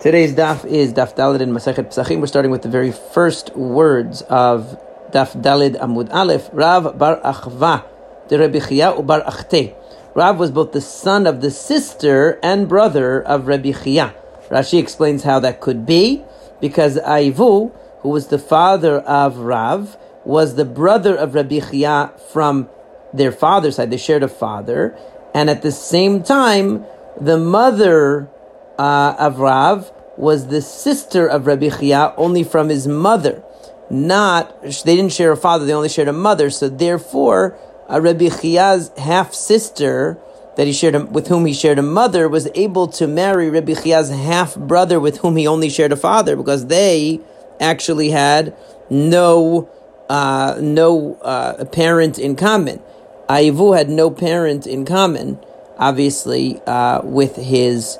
Today's daf is daf Dalid in Masechet Pesachim. We're starting with the very first words of daf Dalid Amud Aleph. Rav Bar Achva de Rebbe Chia Bar Achte. Rav was both the son of the sister and brother of Rebbe Chia. Rashi explains how that could be because Aivu, who was the father of Rav, was the brother of Rebbe Chia from their father's side. They shared a father, and at the same time, the mother uh, was the sister of Rabbi Chia only from his mother. Not, they didn't share a father, they only shared a mother. So therefore, uh, Rabbi Chia's half sister that he shared a, with whom he shared a mother was able to marry Rabbi Chia's half brother with whom he only shared a father because they actually had no uh, no uh, parent in common. Aivu had no parent in common, obviously, uh, with his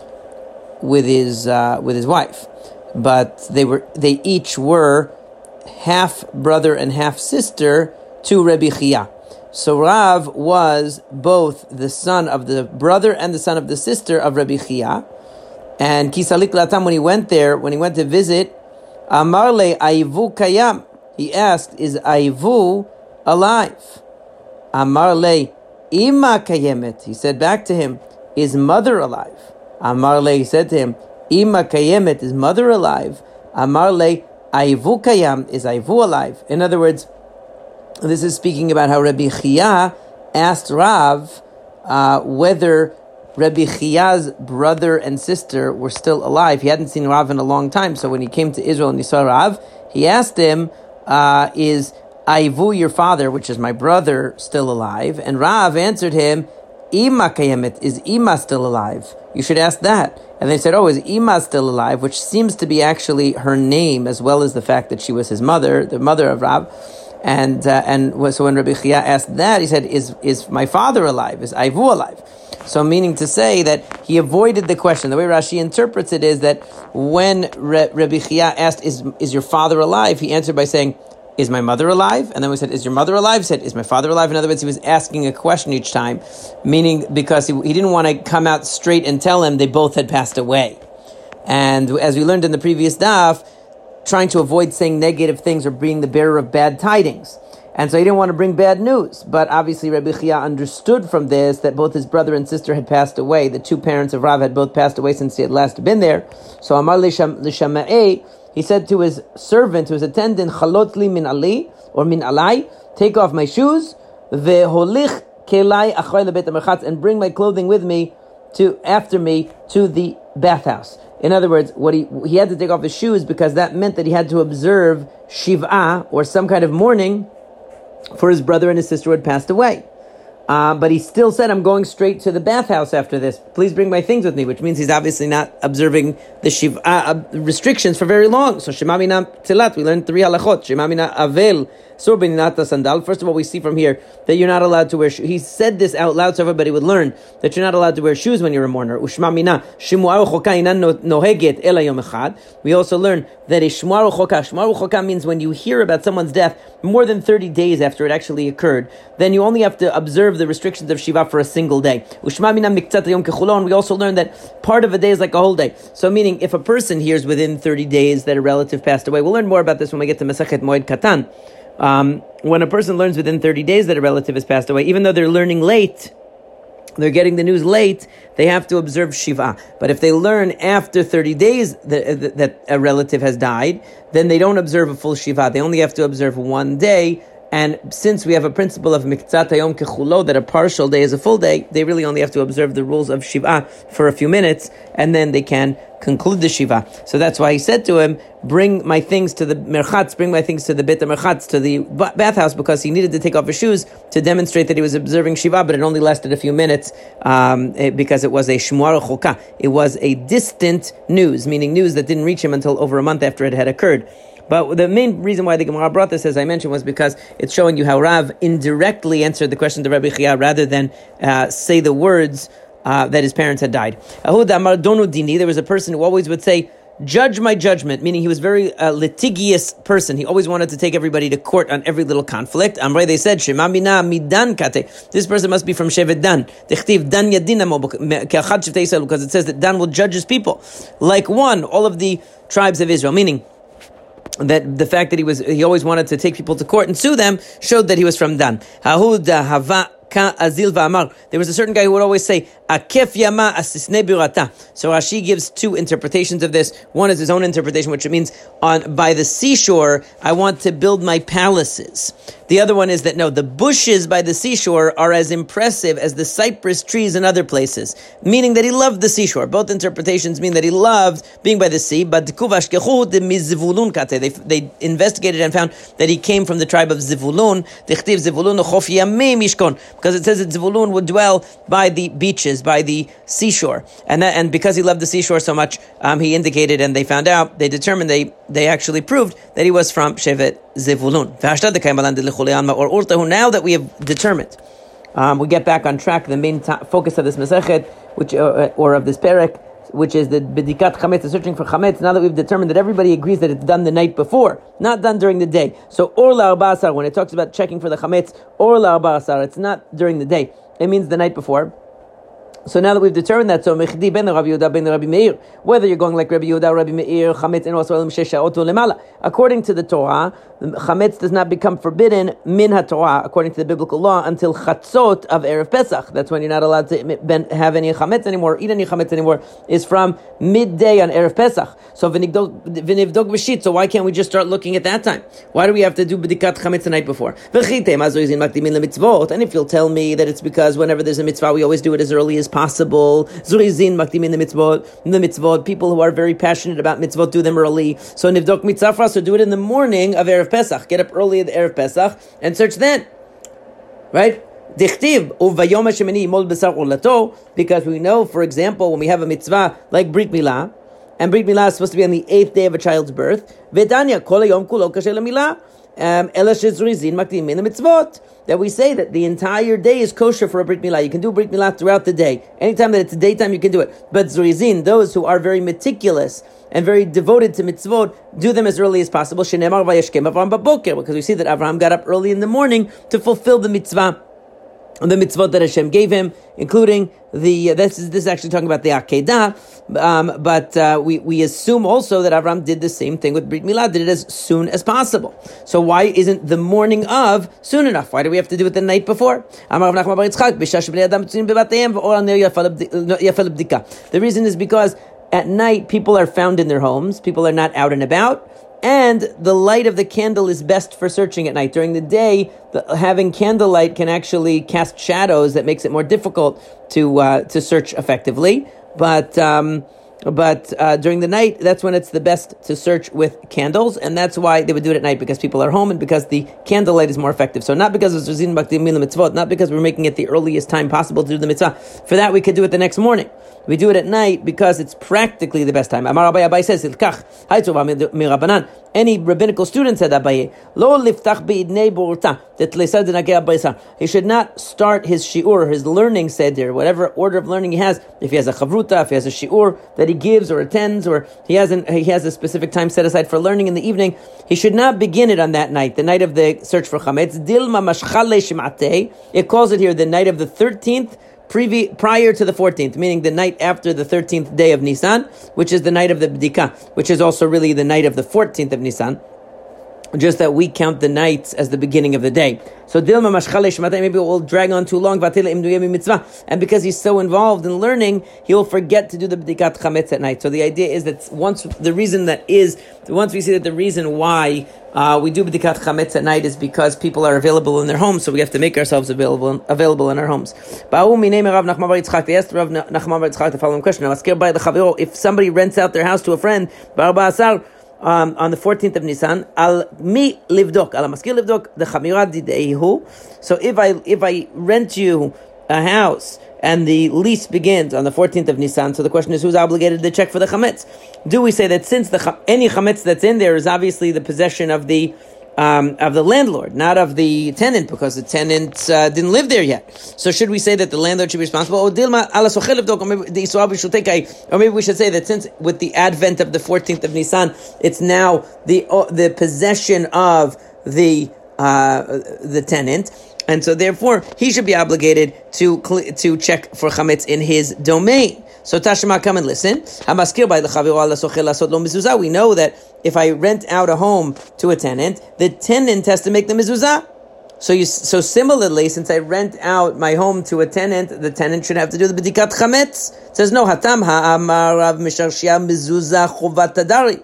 with his uh, with his wife, but they were they each were half brother and half sister to Rebbe Chia. So Rav was both the son of the brother and the son of the sister of Rebbe Chia. And Kisalik Latam, when he went there, when he went to visit, Amarle Aivu Kayam, he asked, Is Aivu alive? Amarle Ima Kayemet, he said back to him, Is mother alive? Amarle said to him, Ima kayemet, is mother alive? Amarle, Aivu kayam, is Aivu alive? In other words, this is speaking about how Rabbi Chia asked Rav uh, whether Rabbi Chia's brother and sister were still alive. He hadn't seen Rav in a long time, so when he came to Israel and he saw Rav, he asked him, uh, "Is Aivu your father, which is my brother, still alive?" And Rav answered him, Ima kayemet, is Ima still alive? You should ask that. And they said, oh, is Ima still alive? Which seems to be actually her name, as well as the fact that she was his mother, the mother of Rab. And uh, and so when Rabbi Chia asked that, he said, "Is is my father alive? Is Aivu alive?" So meaning to say that he avoided the question. The way Rashi interprets it is that when Re- Rabbi Chia asked, "Is is your father alive?" He answered by saying, is my mother alive? And then we said, is your mother alive? He said, is my father alive? In other words, he was asking a question each time, meaning because he, he didn't want to come out straight and tell him they both had passed away. And as we learned in the previous daf, trying to avoid saying negative things or being the bearer of bad tidings. And so he didn't want to bring bad news. But obviously, Rabbi Chia understood from this that both his brother and sister had passed away. The two parents of Rav had both passed away since he had last been there. So Amar Lishama'e, he said to his servant, to his attendant, Chalotli min Ali, or min alai, take off my shoes, veholich kelai achay lebet and bring my clothing with me to after me to the bathhouse. In other words, what he he had to take off his shoes because that meant that he had to observe shiva or some kind of mourning for his brother and his sister who had passed away. Uh, but he still said, I'm going straight to the bathhouse after this. Please bring my things with me, which means he's obviously not observing the shiv, uh, uh, restrictions for very long. So Shemamina Tilat, we learned three halachot. Shemamina Avel, Sandal. First of all, we see from here that you're not allowed to wear shoes. He said this out loud so everybody would learn that you're not allowed to wear shoes when you're a mourner. Ushmamina, Noheget Ela Yom We also learn that a Shmuar Choka, Shmuar Choka means when you hear about someone's death more than 30 days after it actually occurred, then you only have to observe the restrictions of Shiva for a single day. Ushmamina Miktat Yom Kechulon. We also learn that part of a day is like a whole day. So meaning if a person hears within 30 days that a relative passed away, we'll learn more about this when we get to Masachet Moed Katan. Um, when a person learns within 30 days that a relative has passed away, even though they're learning late, they're getting the news late, they have to observe Shiva. But if they learn after 30 days that, that a relative has died, then they don't observe a full Shiva. They only have to observe one day and since we have a principle of miktzat hayom kechulo, that a partial day is a full day, they really only have to observe the rules of shiva for a few minutes, and then they can conclude the shiva. So that's why he said to him, "Bring my things to the merchatz, bring my things to the bit merchatz, to the bathhouse," because he needed to take off his shoes to demonstrate that he was observing shiva, but it only lasted a few minutes um, because it was a shmuar choka. It was a distant news, meaning news that didn't reach him until over a month after it had occurred. But the main reason why the Gemara brought this, as I mentioned, was because it's showing you how Rav indirectly answered the question to Rabbi Chia rather than uh, say the words uh, that his parents had died. There was a person who always would say, judge my judgment, meaning he was very uh, litigious person. He always wanted to take everybody to court on every little conflict. Amrei, they said, Shema mina midan kate. This person must be from Shevet Dan. Dan because it says that Dan will judge his people like one, all of the tribes of Israel, meaning that the fact that he was he always wanted to take people to court and sue them showed that he was from Dan. Hahuda hava azil v'amar. There was a certain guy who would always say, Akef yama asisne birata. So Rashi gives two interpretations of this. One is his own interpretation, which it means on by the seashore, I want to build my palaces. The other one is that no, the bushes by the seashore are as impressive as the cypress trees in other places, meaning that he loved the seashore. Both interpretations mean that he loved being by the sea, but they, they investigated and found that he came from the tribe of Zivulun, because it says that Zivulun would dwell by the beaches, by the seashore. And that, and because he loved the seashore so much, um, he indicated and they found out, they determined, they, they actually proved that he was from Shevet Zevulun. Or now that we have determined, um, we get back on track, the main focus of this Masechet, which, uh, or of this Perek, which is the Bedikat Chametz, the searching for Chametz, now that we've determined that everybody agrees that it's done the night before, not done during the day. So, Or La when it talks about checking for the Chametz, Or La it's not during the day. It means the night before. So now that we've determined that, so mechdi ben Rabbi Yehuda ben Rabbi Meir, whether you're going like Rabbi Yehuda, Rabbi Meir, chametz and also lemala. According to the Torah, chametz does not become forbidden min Torah according to the biblical law until chatzot of erev Pesach. That's when you're not allowed to have any chametz anymore, eat any chametz anymore. Is from midday on erev Pesach. So v'nivdog v'shit. So why can't we just start looking at that time? Why do we have to do b'dikat chametz the night before? And if you'll tell me that it's because whenever there's a mitzvah, we always do it as early as possible possible. Zurizin makdimin the mitzvot, the mitzvot. People who are very passionate about mitzvot do them early. So nivdok mitzafra, so do it in the morning of erev Pesach. Get up early at the erev Pesach and search then. Right? because we know, for example, when we have a mitzvah like Brit Milah, and Brit Milah is supposed to be on the eighth day of a child's birth, um, that we say that the entire day is kosher for a Brit Milah. You can do Brit Milah throughout the day. Anytime that it's daytime, you can do it. But Zurizin, those who are very meticulous and very devoted to mitzvot, do them as early as possible. Because we see that Abraham got up early in the morning to fulfill the mitzvah the mitzvot that Hashem gave him, including the uh, this is this is actually talking about the Akedah, um, but uh, we we assume also that Avram did the same thing with Brit Milah, did it as soon as possible. So why isn't the morning of soon enough? Why do we have to do it the night before? The reason is because at night people are found in their homes, people are not out and about and the light of the candle is best for searching at night. During the day, the, having candlelight can actually cast shadows that makes it more difficult to uh, to search effectively. But um, but uh, during the night, that's when it's the best to search with candles, and that's why they would do it at night because people are home and because the candlelight is more effective. So not because it's Zuzin Mitzvot, not because we're making it the earliest time possible to do the mitzvah. For that, we could do it the next morning. We do it at night because it's practically the best time. Amar Abai Abai says, Any rabbinical student said borta, He should not start his shiur, his learning seder, whatever order of learning he has. If he has a chavruta, if he has a shiur that he gives or attends, or he has an, he has a specific time set aside for learning in the evening, he should not begin it on that night, the night of the search for chametz. It calls it here the night of the thirteenth previ- prior to the 14th, meaning the night after the 13th day of Nisan, which is the night of the Bdika, which is also really the night of the 14th of Nisan just that we count the nights as the beginning of the day. So Dilma Mashchale maybe it will drag on too long. And because he's so involved in learning, he will forget to do the Bdikat Chametz at night. So the idea is that once the reason that is, once we see that the reason why uh, we do Bdikat Chametz at night is because people are available in their homes, so we have to make ourselves available available in our homes. They asked Rav Nachman Bar the following question. If somebody rents out their house to a friend, um, on the 14th of Nisan, al mi livdok, al maskil livdok, the chamira dideihu. So if I, if I rent you a house and the lease begins on the 14th of Nisan, so the question is who's obligated to check for the chametz? Do we say that since the any chametz that's in there is obviously the possession of the um, of the landlord, not of the tenant, because the tenant uh, didn't live there yet. So should we say that the landlord should be responsible? Or maybe we should say that since with the advent of the 14th of Nisan, it's now the uh, the possession of the uh, the tenant. And so, therefore, he should be obligated to to check for chametz in his domain. So Tashima, come and listen. We know that if I rent out a home to a tenant, the tenant has to make the mezuzah. So you, so similarly, since I rent out my home to a tenant, the tenant should have to do the bedikat chametz. It says no hatam ha'amar Rav mezuzah chovat tadari.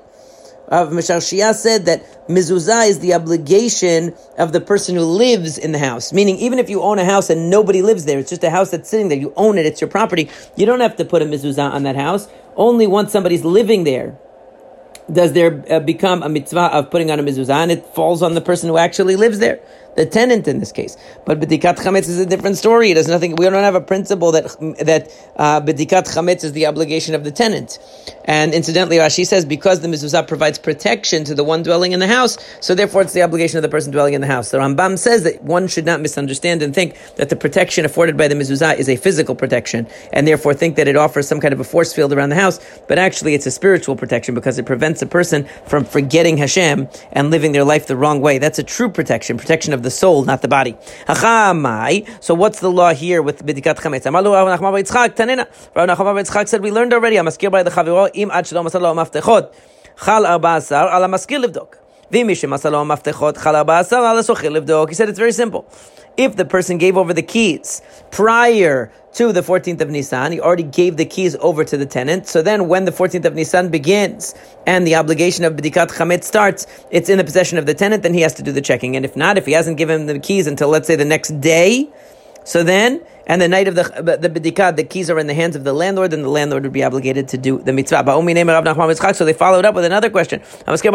Rav Misharshia said that mezuzah is the obligation of the person who lives in the house. Meaning, even if you own a house and nobody lives there, it's just a house that's sitting there. You own it; it's your property. You don't have to put a mezuzah on that house. Only once somebody's living there does there uh, become a mitzvah of putting on a mezuzah, and it falls on the person who actually lives there, the tenant in this case. But bedikat chametz is a different story. It has nothing. We don't have a principle that that uh, bedikat chametz is the obligation of the tenant. And incidentally, Rashi says because the mezuzah provides protection to the one dwelling in the house, so therefore it's the obligation of the person dwelling in the house. The Rambam says that one should not misunderstand and think that the protection afforded by the mezuzah is a physical protection, and therefore think that it offers some kind of a force field around the house. But actually, it's a spiritual protection because it prevents prevents a person from forgetting Hashem and living their life the wrong way. That's a true protection, protection of the soul, not the body. So what's the law here with Bidikat Chametz? Rav Nachman Yitzchak said, we learned already, by the Im He said it's very simple. If the person gave over the keys prior to the 14th of Nisan, he already gave the keys over to the tenant. So then when the 14th of Nisan begins and the obligation of Bedikat Chametz starts, it's in the possession of the tenant, then he has to do the checking. And if not, if he hasn't given the keys until let's say the next day, so then, and the night of the the bedikat, the keys are in the hands of the landlord, and the landlord would be obligated to do the mitzvah. So they followed up with another question. Let's say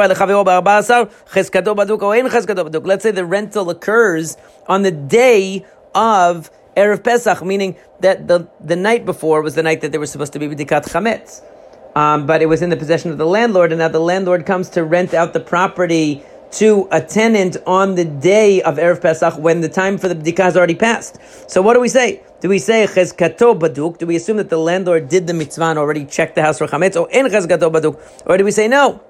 the rental occurs on the day of Erev Pesach, meaning that the, the night before was the night that they were supposed to be bedikat chametz. Um, but it was in the possession of the landlord, and now the landlord comes to rent out the property to a tenant on the day of Erev Pesach when the time for the bdikah has already passed. So what do we say? Do we say chezkato baduk? Do we assume that the landlord did the mitzvah and already checked the house for chametz? Or en chezkato baduk? Or do we say no?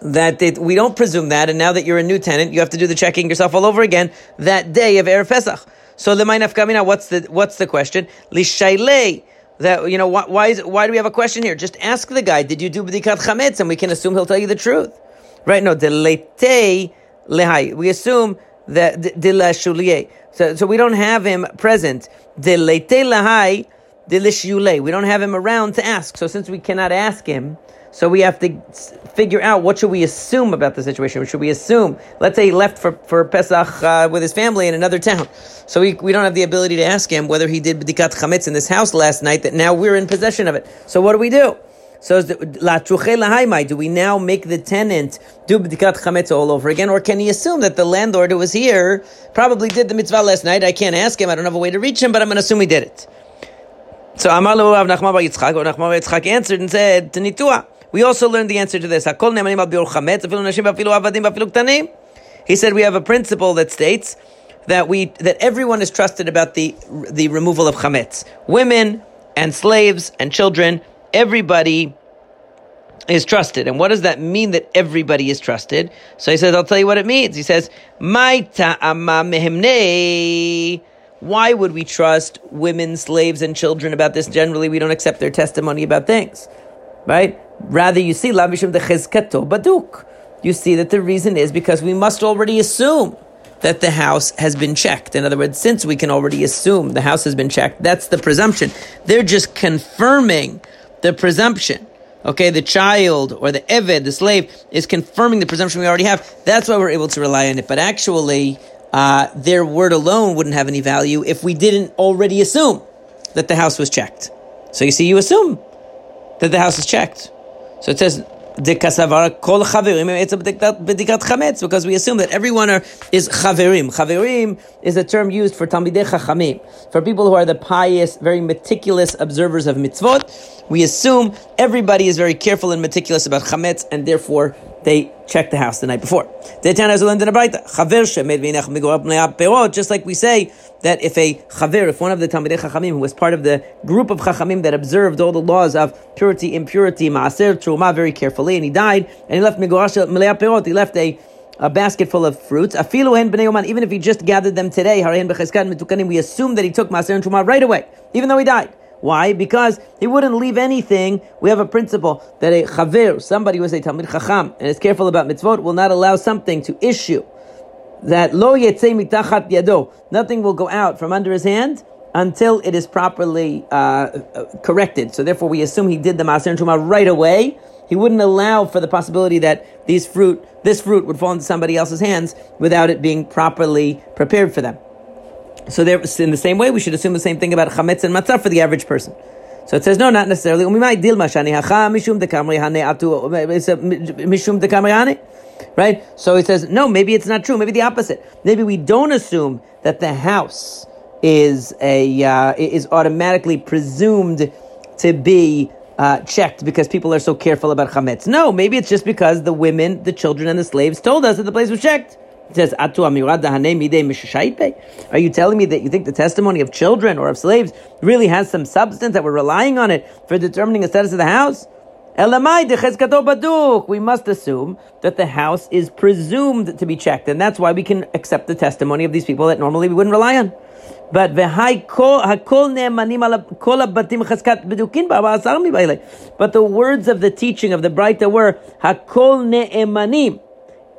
That it, we don't presume that, and now that you're a new tenant, you have to do the checking yourself all over again that day of Erev Pesach. So the kamina, what's the what's the question? Lishayle that you know why, why is why do we have a question here? Just ask the guy, did you do bdikat chametz, and we can assume he'll tell you the truth. Right? No, delete lehai. We assume that de So, so we don't have him present. Delete lehai delishule. We don't have him around to ask. So since we cannot ask him, so we have to figure out what should we assume about the situation. Should we assume? Let's say he left for, for Pesach uh, with his family in another town. So we, we don't have the ability to ask him whether he did b'dikat chametz in this house last night that now we're in possession of it. So what do we do? So do we now make the tenant do b'dikat chametz all over again, or can he assume that the landlord who was here probably did the mitzvah last night? I can't ask him. I don't have a way to reach him, but I'm going to assume he did it. So Amalu Rav Nachman Bar Yitzchak, Rav Nachman Yitzchak answered and said, "Tenitua." We also learned the answer to this. He said we have a principle that states that we that everyone is trusted about the the removal of chametz. Women and slaves and children everybody is trusted. And what does that mean that everybody is trusted? So he says, I'll tell you what it means. He says, why would we trust women, slaves, and children about this? Generally, we don't accept their testimony about things. Right? Rather, you see, baduk. You see that the reason is because we must already assume that the house has been checked. In other words, since we can already assume the house has been checked, that's the presumption. They're just confirming the presumption. Okay, the child or the eved, the slave, is confirming the presumption we already have. That's why we're able to rely on it. But actually, uh, their word alone wouldn't have any value if we didn't already assume that the house was checked. So you see, you assume that the house is checked. So it says, kol chaverim it's a bedikat chametz because we assume that everyone are, is chaverim. Chaverim is a term used for talmidei chachamim, for people who are the pious, very meticulous observers of mitzvot. We assume everybody is very careful and meticulous about chametz, and therefore they checked the house the night before. Just like we say that if a chaver, if one of the Talmidei Chachamim, who was part of the group of Chachamim that observed all the laws of purity, impurity, maaser, truma very carefully, and he died, and he left Perot, he left a a basket full of fruits. Even if he just gathered them today, we assume that he took Maser and Truma right away, even though he died. Why? Because he wouldn't leave anything. We have a principle that a chavir, somebody who is a Talmid Chacham, and is careful about mitzvot, will not allow something to issue that lo yetzei mitachat yado, nothing will go out from under his hand until it is properly uh, uh corrected. So therefore, we assume he did the Maser and right away. He wouldn't allow for the possibility that these fruit, this fruit would fall into somebody else's hands without it being properly prepared for them. So there, in the same way, we should assume the same thing about chametz and matzah for the average person. So it says no, not necessarily. Right? So it says no. Maybe it's not true. Maybe the opposite. Maybe we don't assume that the house is a uh, is automatically presumed to be uh, checked because people are so careful about chametz. No, maybe it's just because the women, the children, and the slaves told us that the place was checked. Says, Are you telling me that you think the testimony of children or of slaves really has some substance that we're relying on it for determining the status of the house? We must assume that the house is presumed to be checked, and that's why we can accept the testimony of these people that normally we wouldn't rely on. But But the words of the teaching of the Braita were Hakol ne'emanim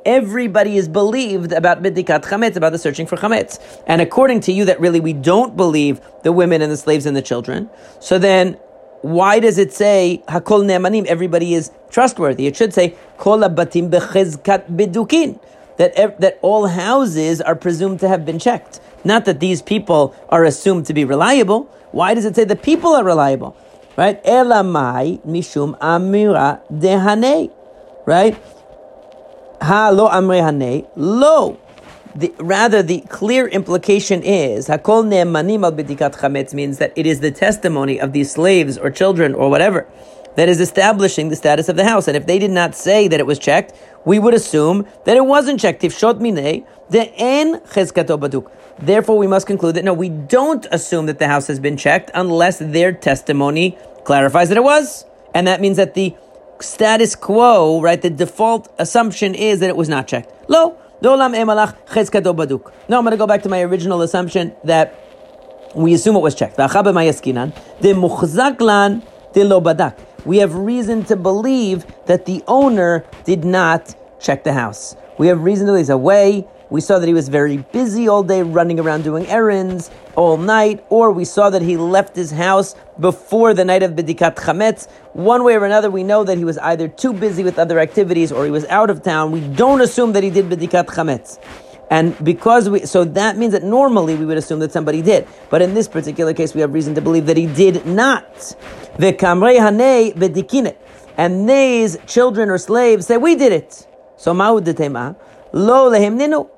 everybody is believed about bidikat chametz, about the searching for chametz. And according to you, that really we don't believe the women and the slaves and the children. So then, why does it say hakol ne'emanim? Everybody is trustworthy. It should say kol batim bechizkat bidukin. That, that all houses are presumed to have been checked. Not that these people are assumed to be reliable. Why does it say the people are reliable? Right? Elamai mishum amira dehane. Right? Ha lo amre hane lo. The, rather, the clear implication is hakol ne'emanim al b'dikat chametz means that it is the testimony of these slaves or children or whatever that is establishing the status of the house. And if they did not say that it was checked, we would assume that it wasn't checked. If shot the en baduk. Therefore, we must conclude that no, we don't assume that the house has been checked unless their testimony clarifies that it was, and that means that the status quo, right, the default assumption is that it was not checked. Lo, No, I'm going to go back to my original assumption that we assume it was checked. We have reason to believe that the owner did not check the house. We have reason to believe a away, we saw that he was very busy all day running around doing errands all night, or we saw that he left his house before the night of Bidikat Chametz. One way or another, we know that he was either too busy with other activities or he was out of town. We don't assume that he did Bidikat Chametz. And because we, so that means that normally we would assume that somebody did. But in this particular case, we have reason to believe that he did not. V'kamrei hanei b'dikinet. And Nei's children or slaves say, we did it. So ma'ud lo lehim ninu.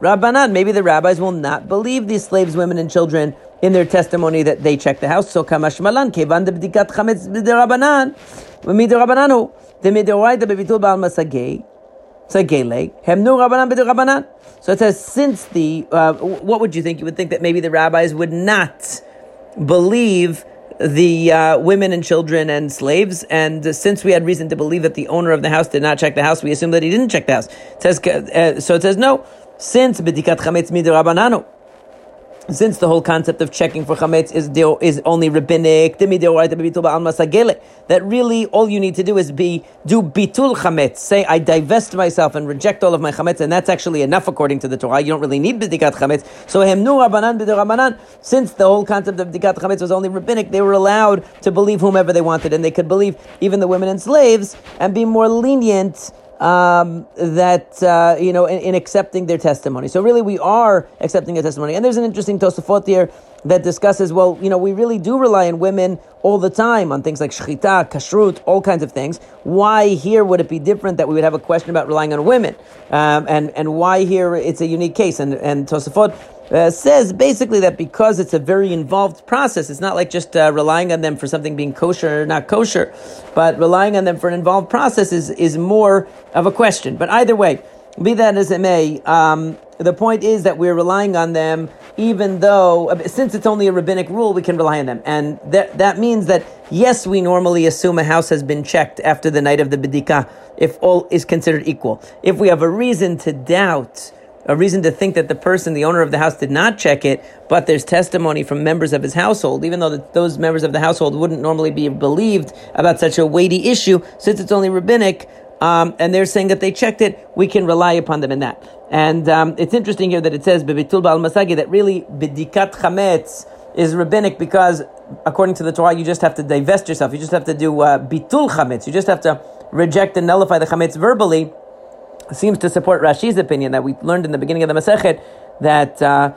Rabbanan, maybe the rabbis will not believe these slaves, women, and children in their testimony that they checked the house. So kamash malan kevan de bdikat chametz b'derabbanan, v'miderabbananu, the midoraita bevitul ba'al masagei, sagele, hemnu rabbanan b'derabbanan. So it says, since the, uh, what would you think? You would think that maybe the rabbis would not believe the uh, women and children and slaves. And uh, since we had reason to believe that the owner of the house did not check the house, we assume that he didn't check the house. It says, uh, so it says no since bedikat chametz midrabananu, since the whole concept of checking for chametz is is only rabbinic, that really all you need to do is be do bitul chametz. Say I divest myself and reject all of my chametz, and that's actually enough according to the Torah. You don't really need bedikat chametz. So hemnu rabbanan b'derabanan. Since the whole concept of bedikat chametz was only rabbinic, they were allowed to believe whomever they wanted, and they could believe even the women and slaves and be more lenient um, that uh, you know in, in, accepting their testimony. So really, we are accepting their testimony. And there's an interesting Tosafot here that discusses, well, you know, we really do rely on women all the time on things like shechita, kashrut, all kinds of things. Why here would it be different that we would have a question about relying on women? Um, and and why here it's a unique case? And and Tosafot uh, says basically that because it's a very involved process, it's not like just uh, relying on them for something being kosher or not kosher, but relying on them for an involved process is, is more of a question. But either way, be that as it may, um, the point is that we're relying on them, even though, since it's only a rabbinic rule, we can rely on them. And that, that means that, yes, we normally assume a house has been checked after the night of the bidika, if all is considered equal. If we have a reason to doubt, a reason to think that the person, the owner of the house, did not check it, but there's testimony from members of his household, even though the, those members of the household wouldn't normally be believed about such a weighty issue, since it's only rabbinic, um, and they're saying that they checked it, we can rely upon them in that. And um, it's interesting here that it says Bebitul Bal Masagi that really Bidikat Chametz is rabbinic because according to the Torah you just have to divest yourself. You just have to do uh, Bitul Chametz. You just have to reject and nullify the Chametz verbally. Seems to support Rashi's opinion that we learned in the beginning of the Masechet that. Uh,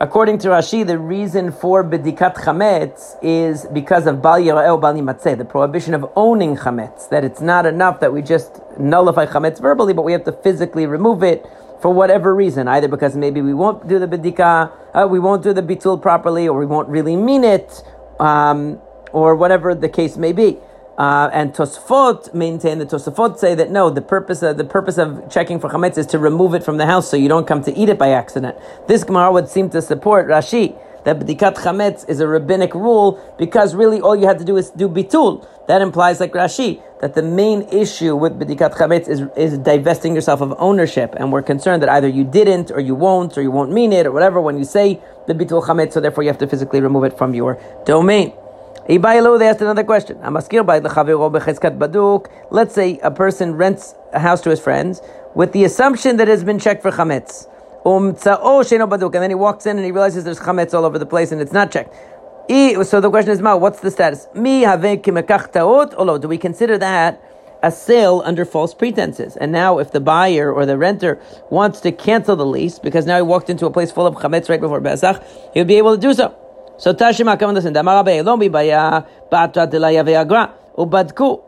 According to Rashi, the reason for bedikat chametz is because of bal yira'eh bal yimatzeh, the prohibition of owning chametz. That it's not enough that we just nullify chametz verbally, but we have to physically remove it for whatever reason, either because maybe we won't do the bedika, uh, we won't do the bitul properly, or we won't really mean it, um, or whatever the case may be. Uh, and Tosfot maintain the Tosfot say that no, the purpose of, the purpose of checking for chametz is to remove it from the house so you don't come to eat it by accident. This Gemara would seem to support Rashi that b'dikat chametz is a rabbinic rule because really all you had to do is do bitul. That implies, like Rashi, that the main issue with b'dikat chametz is, is divesting yourself of ownership, and we're concerned that either you didn't, or you won't, or you won't mean it, or whatever when you say the bitul chametz, so therefore you have to physically remove it from your domain. Ibailu, they asked another question. Let's say a person rents a house to his friends with the assumption that it has been checked for chametz. Um baduk, and then he walks in and he realizes there's chametz all over the place and it's not checked. So the question is, Ma, what's the status? Do we consider that a sale under false pretenses? And now, if the buyer or the renter wants to cancel the lease because now he walked into a place full of chametz right before Pesach, he would be able to do so. So Tashima, come understand. Damar Rabbi, לא מבעיה, פתרה דליה ואגרה, ובדקו.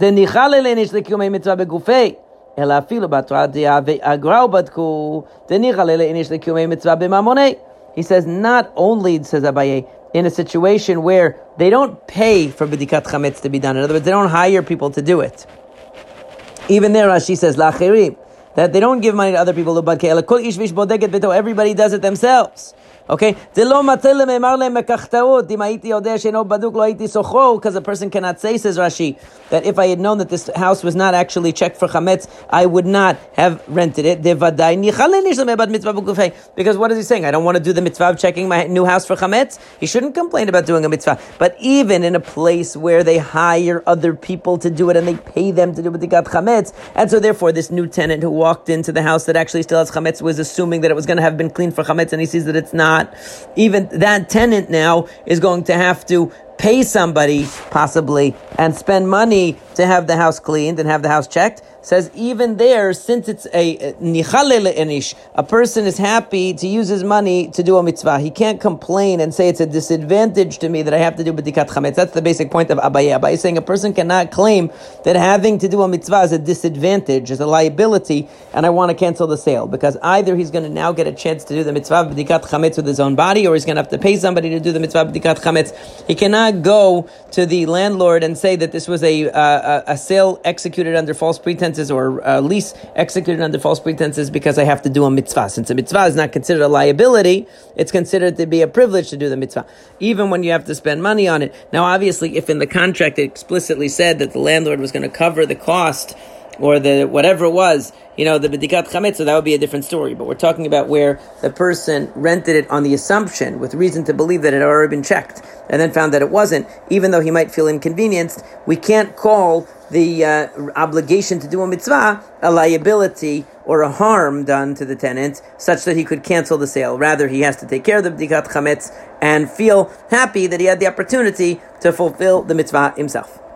דניחל אליניש לקיומי מצווה בגופי, אלא אפילו בתורה דעה ואגרה ובדקו, דניחל אליניש לקיומי מצווה בממוני. He says, not only, says Abaye, in a situation where they don't pay for bedikat chametz to be done. In other words, they don't hire people to do it. Even there, Rashi says, lachirim, that they don't give money to other people. Everybody does it themselves. Okay? Because a person cannot say, says Rashi, that if I had known that this house was not actually checked for chametz, I would not have rented it. Because what is he saying? I don't want to do the mitzvah of checking my new house for chametz. He shouldn't complain about doing a mitzvah. But even in a place where they hire other people to do it and they pay them to do it, they got chametz, and so therefore this new tenant who walked into the house that actually still has chametz was assuming that it was going to have been cleaned for chametz, and he sees that it's not not, even that tenant now is going to have to pay somebody possibly and spend money to have the house cleaned and have the house checked says even there, since it's a enish, a person is happy to use his money to do a mitzvah. He can't complain and say it's a disadvantage to me that I have to do b'dikat chametz. That's the basic point of Abaye. Abaye is saying a person cannot claim that having to do a mitzvah is a disadvantage, is a liability, and I want to cancel the sale because either he's going to now get a chance to do the mitzvah b'dikat chametz with his own body, or he's going to have to pay somebody to do the mitzvah b'dikat chametz. He cannot go to the landlord and say that this was a uh, a sale executed under false pretense pretenses or a uh, lease executed under false pretenses because I have to do a mitzvah. Since a mitzvah is not considered a liability, it's considered to be a privilege to do the mitzvah, even when you have to spend money on it. Now, obviously, if in the contract it explicitly said that the landlord was going to cover the cost or the whatever it was, you know, the bedikat chametz, so that would be a different story. But we're talking about where the person rented it on the assumption, with reason to believe that it had already been checked, and then found that it wasn't, even though he might feel inconvenienced. We can't call the uh, obligation to do a mitzvah a liability or a harm done to the tenant, such that he could cancel the sale. Rather, he has to take care of the bedikat chametz and feel happy that he had the opportunity to fulfill the mitzvah himself.